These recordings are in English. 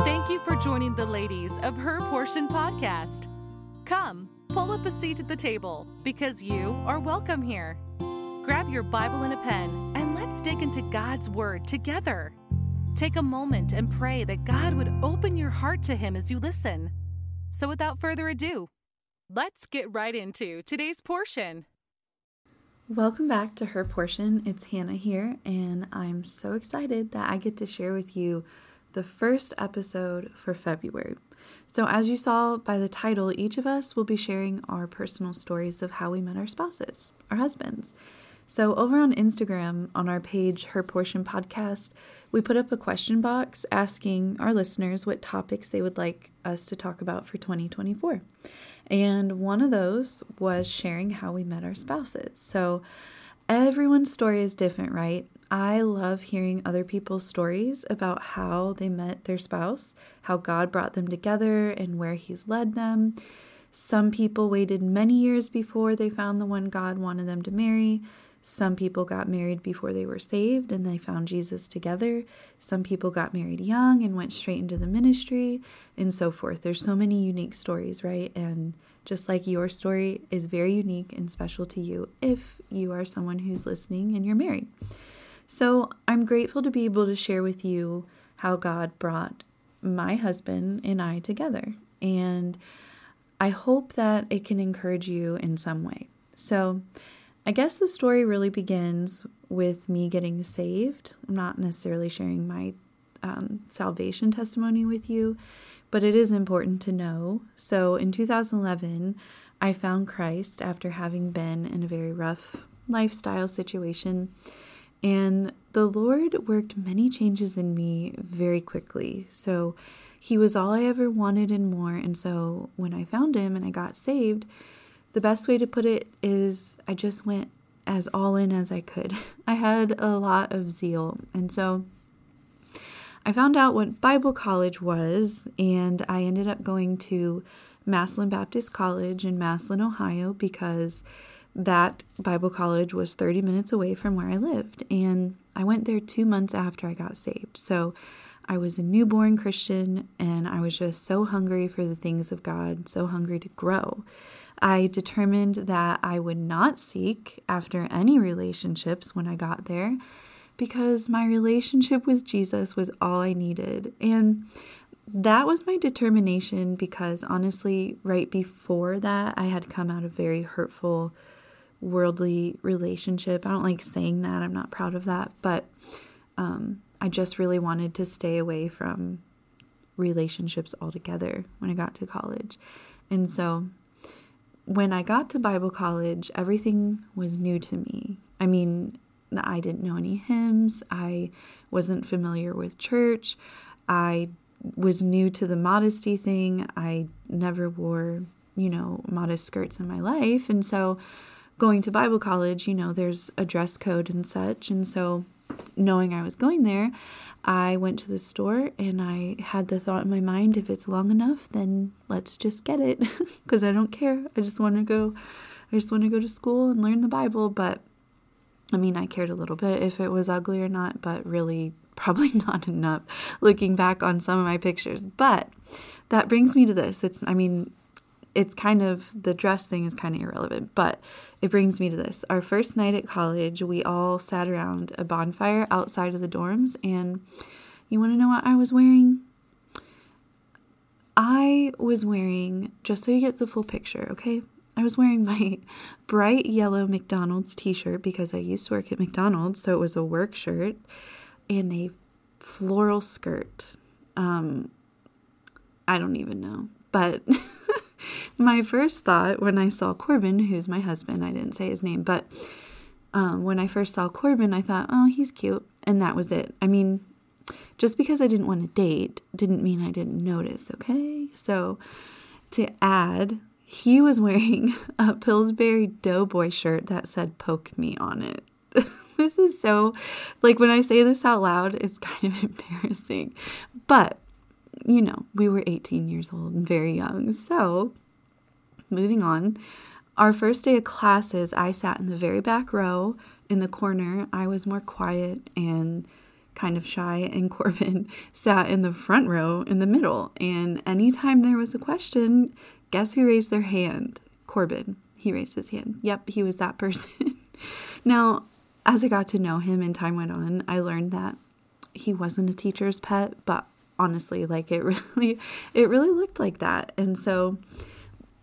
Thank you for joining the ladies of Her Portion podcast. Come, pull up a seat at the table because you are welcome here. Grab your Bible and a pen and let's dig into God's Word together. Take a moment and pray that God would open your heart to Him as you listen. So, without further ado, let's get right into today's portion. Welcome back to Her Portion. It's Hannah here, and I'm so excited that I get to share with you the first episode for February. So, as you saw by the title, each of us will be sharing our personal stories of how we met our spouses, our husbands. So, over on Instagram, on our page, Her Portion Podcast, we put up a question box asking our listeners what topics they would like us to talk about for 2024. And one of those was sharing how we met our spouses. So, everyone's story is different, right? I love hearing other people's stories about how they met their spouse, how God brought them together, and where He's led them. Some people waited many years before they found the one God wanted them to marry. Some people got married before they were saved and they found Jesus together. Some people got married young and went straight into the ministry, and so forth. There's so many unique stories, right? And just like your story is very unique and special to you if you are someone who's listening and you're married. So I'm grateful to be able to share with you how God brought my husband and I together. And I hope that it can encourage you in some way. So, I guess the story really begins with me getting saved. I'm not necessarily sharing my um, salvation testimony with you, but it is important to know. So in 2011, I found Christ after having been in a very rough lifestyle situation. And the Lord worked many changes in me very quickly. So he was all I ever wanted and more. And so when I found him and I got saved, the best way to put it is I just went as all in as I could. I had a lot of zeal. And so I found out what Bible college was, and I ended up going to Massillon Baptist College in Massillon, Ohio, because that Bible college was 30 minutes away from where I lived. And I went there two months after I got saved. So I was a newborn Christian, and I was just so hungry for the things of God, so hungry to grow. I determined that I would not seek after any relationships when I got there because my relationship with Jesus was all I needed. And that was my determination because honestly, right before that, I had come out of very hurtful, worldly relationship. I don't like saying that, I'm not proud of that, but um, I just really wanted to stay away from relationships altogether when I got to college. And so when I got to Bible college, everything was new to me. I mean, I didn't know any hymns, I wasn't familiar with church, I was new to the modesty thing. I never wore, you know, modest skirts in my life. And so going to Bible college, you know, there's a dress code and such. And so knowing I was going there, I went to the store and I had the thought in my mind if it's long enough, then let's just get it because I don't care. I just want to go I just want to go to school and learn the Bible, but I mean, I cared a little bit if it was ugly or not, but really probably not enough looking back on some of my pictures. But that brings me to this. It's I mean, it's kind of the dress thing is kind of irrelevant, but it brings me to this. Our first night at college, we all sat around a bonfire outside of the dorms, and you want to know what I was wearing? I was wearing, just so you get the full picture, okay? I was wearing my bright yellow McDonald's t shirt because I used to work at McDonald's, so it was a work shirt and a floral skirt. Um, I don't even know, but my first thought when I saw Corbin, who's my husband, I didn't say his name, but um, when I first saw Corbin, I thought, oh, he's cute. And that was it. I mean, just because I didn't want to date didn't mean I didn't notice, okay? So to add, he was wearing a Pillsbury Doughboy shirt that said poke me on it. this is so, like, when I say this out loud, it's kind of embarrassing. But, you know, we were 18 years old and very young. So moving on. Our first day of classes, I sat in the very back row in the corner. I was more quiet and kind of shy, and Corbin sat in the front row in the middle. And anytime there was a question, guess who raised their hand? Corbin. He raised his hand. Yep, he was that person. now, as I got to know him and time went on, I learned that he wasn't a teacher's pet, but honestly, like it really it really looked like that. And so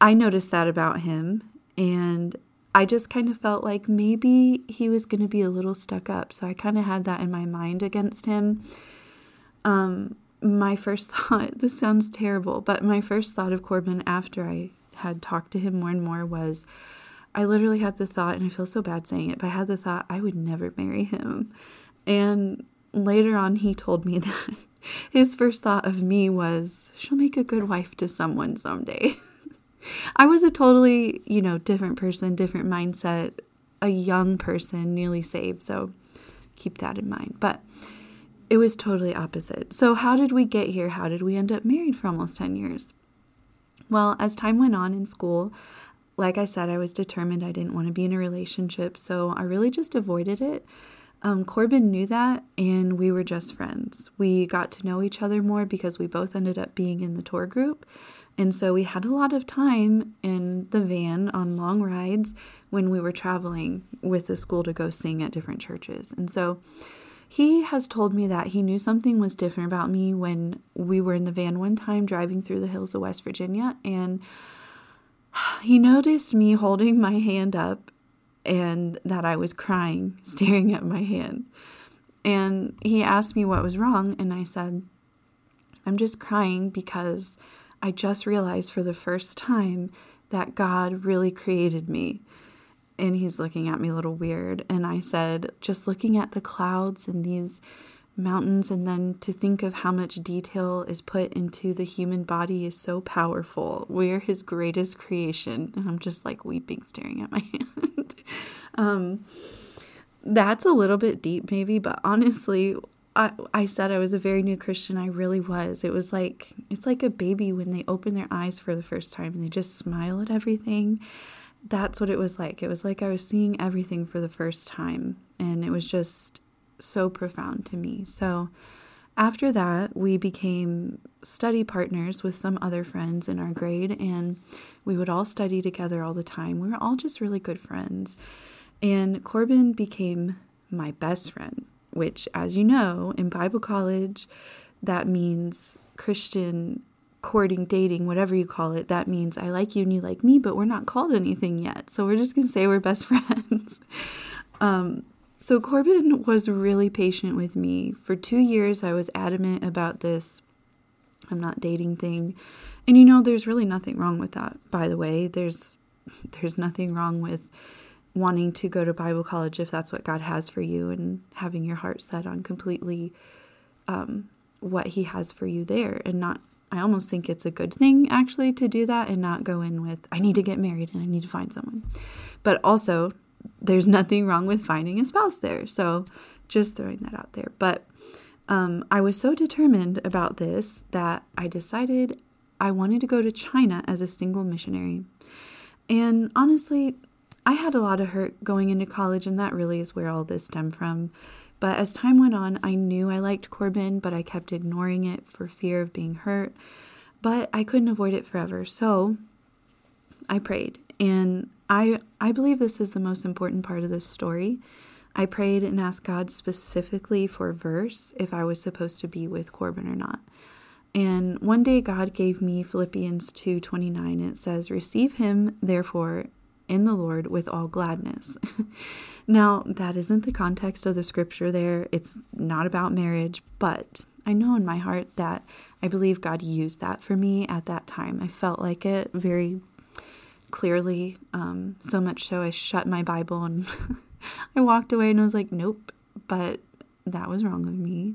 I noticed that about him and I just kind of felt like maybe he was going to be a little stuck up. So I kind of had that in my mind against him. Um, my first thought, this sounds terrible, but my first thought of Corbin after I had talked to him more and more was I literally had the thought, and I feel so bad saying it, but I had the thought I would never marry him. And later on, he told me that his first thought of me was, she'll make a good wife to someone someday. I was a totally, you know, different person, different mindset, a young person, newly saved. So keep that in mind. But it was totally opposite. So, how did we get here? How did we end up married for almost 10 years? Well, as time went on in school, like I said, I was determined I didn't want to be in a relationship. So, I really just avoided it. Um, Corbin knew that, and we were just friends. We got to know each other more because we both ended up being in the tour group. And so we had a lot of time in the van on long rides when we were traveling with the school to go sing at different churches. And so he has told me that he knew something was different about me when we were in the van one time driving through the hills of West Virginia. And he noticed me holding my hand up and that I was crying, staring at my hand. And he asked me what was wrong, and I said, I'm just crying because I just realized for the first time that God really created me. And he's looking at me a little weird. And I said, just looking at the clouds and these mountains, and then to think of how much detail is put into the human body is so powerful. We're his greatest creation. And I'm just like weeping, staring at my hand. um, that's a little bit deep, maybe, but honestly, I, I said I was a very new Christian. I really was. It was like it's like a baby when they open their eyes for the first time and they just smile at everything. That's what it was like. It was like I was seeing everything for the first time and it was just so profound to me. So after that, we became study partners with some other friends in our grade and we would all study together all the time. We were all just really good friends. And Corbin became my best friend which, as you know, in Bible college, that means Christian courting, dating, whatever you call it. That means I like you and you like me, but we're not called anything yet. So we're just going to say we're best friends. um, so Corbin was really patient with me. For two years, I was adamant about this I'm not dating thing. And you know, there's really nothing wrong with that, by the way. There's there's nothing wrong with wanting to go to Bible college if that's what God has for you and having your heart set on completely um, what He has for you there and not. I almost think it's a good thing actually to do that and not go in with, I need to get married and I need to find someone. But also, there's nothing wrong with finding a spouse there. So just throwing that out there. But um, I was so determined about this that I decided I wanted to go to China as a single missionary. And honestly, I had a lot of hurt going into college, and that really is where all this stemmed from. But as time went on, I knew I liked Corbin, but I kept ignoring it for fear of being hurt. But I couldn't avoid it forever. So I prayed. And I, I believe this is the most important part of this story. I prayed and asked God specifically for verse if I was supposed to be with Corbin or not. And one day God gave me Philippians 2:29. It says, "Receive him therefore in the Lord with all gladness. now, that isn't the context of the scripture there. It's not about marriage, but I know in my heart that I believe God used that for me at that time. I felt like it very clearly, um, so much so I shut my Bible and I walked away and I was like, nope, but that was wrong of me.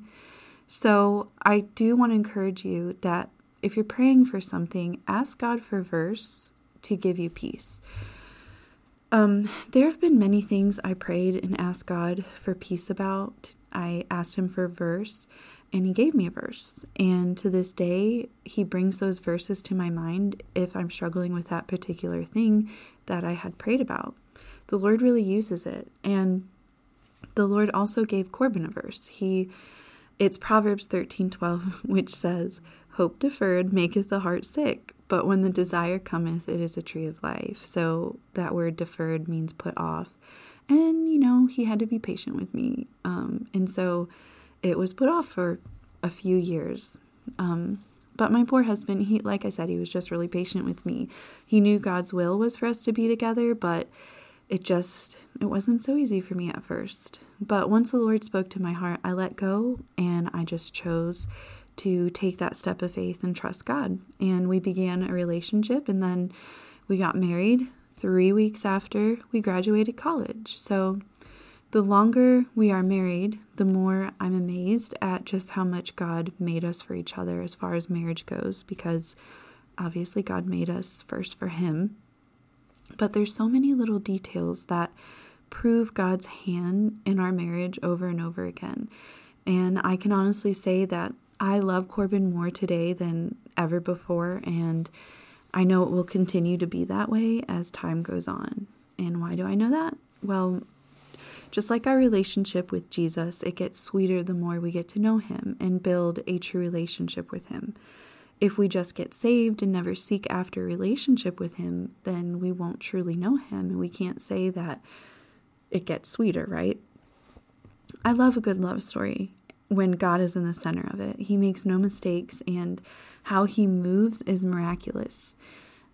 So I do want to encourage you that if you're praying for something, ask God for verse to give you peace. Um, there have been many things I prayed and asked God for peace about. I asked Him for a verse, and He gave me a verse. And to this day, He brings those verses to my mind if I'm struggling with that particular thing that I had prayed about. The Lord really uses it. And the Lord also gave Corbin a verse. He It's Proverbs 13:12, which says, "Hope deferred maketh the heart sick, but when the desire cometh, it is a tree of life." So that word deferred means put off. And you know, he had to be patient with me. Um, and so it was put off for a few years. Um, but my poor husband, he like I said, he was just really patient with me. He knew God's will was for us to be together, but it just it wasn't so easy for me at first. But once the Lord spoke to my heart, I let go and I just chose to take that step of faith and trust God. And we began a relationship and then we got married 3 weeks after we graduated college. So the longer we are married, the more I'm amazed at just how much God made us for each other as far as marriage goes because obviously God made us first for him but there's so many little details that prove God's hand in our marriage over and over again. And I can honestly say that I love Corbin more today than ever before. And I know it will continue to be that way as time goes on. And why do I know that? Well, just like our relationship with Jesus, it gets sweeter the more we get to know him and build a true relationship with him if we just get saved and never seek after relationship with him, then we won't truly know him and we can't say that it gets sweeter, right? I love a good love story when God is in the center of it. He makes no mistakes and how he moves is miraculous.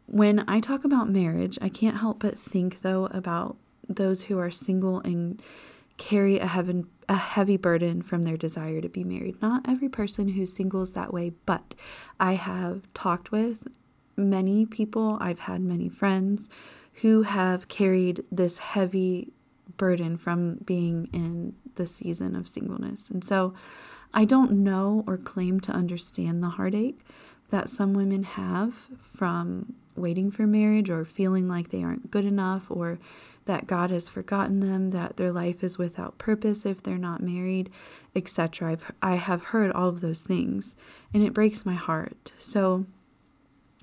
When I talk about marriage, I can't help but think though about those who are single and carry a heaven a heavy burden from their desire to be married. Not every person who's single is that way, but I have talked with many people, I've had many friends who have carried this heavy burden from being in the season of singleness. And so I don't know or claim to understand the heartache that some women have from waiting for marriage or feeling like they aren't good enough or that God has forgotten them, that their life is without purpose if they're not married, etc. I've I have heard all of those things and it breaks my heart. So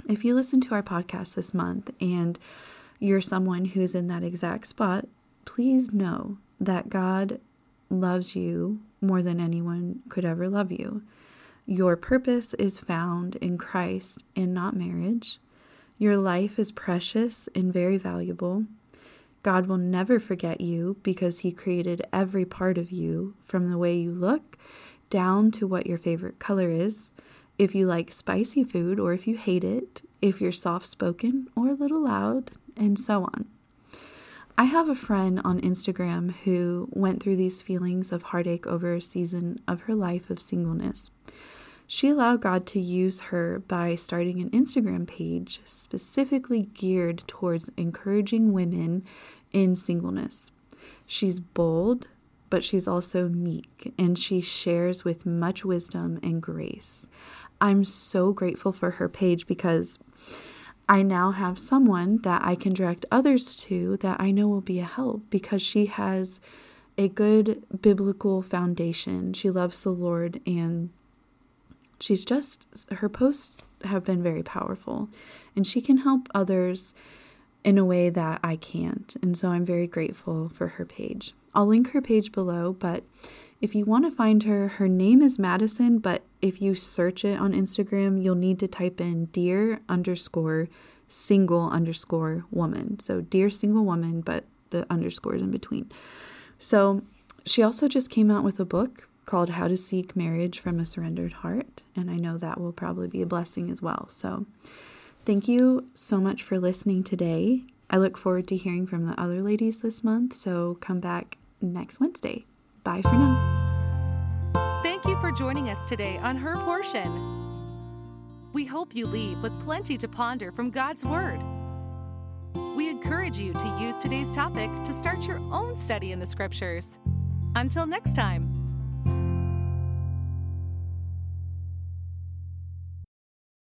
if you listen to our podcast this month and you're someone who's in that exact spot, please know that God loves you more than anyone could ever love you. Your purpose is found in Christ and not marriage. Your life is precious and very valuable. God will never forget you because He created every part of you from the way you look down to what your favorite color is, if you like spicy food or if you hate it, if you're soft spoken or a little loud, and so on. I have a friend on Instagram who went through these feelings of heartache over a season of her life of singleness. She allowed God to use her by starting an Instagram page specifically geared towards encouraging women in singleness. She's bold, but she's also meek, and she shares with much wisdom and grace. I'm so grateful for her page because I now have someone that I can direct others to that I know will be a help because she has a good biblical foundation. She loves the Lord and she's just her posts have been very powerful and she can help others in a way that I can't. And so I'm very grateful for her page. I'll link her page below, but if you want to find her, her name is Madison, but if you search it on Instagram, you'll need to type in dear underscore single underscore woman. So dear single woman, but the underscores in between. So she also just came out with a book called How to Seek Marriage from a Surrendered Heart. And I know that will probably be a blessing as well. So thank you so much for listening today. I look forward to hearing from the other ladies this month. So come back next Wednesday. Bye for now. Thank you for joining us today on Her Portion. We hope you leave with plenty to ponder from God's Word. We encourage you to use today's topic to start your own study in the Scriptures. Until next time.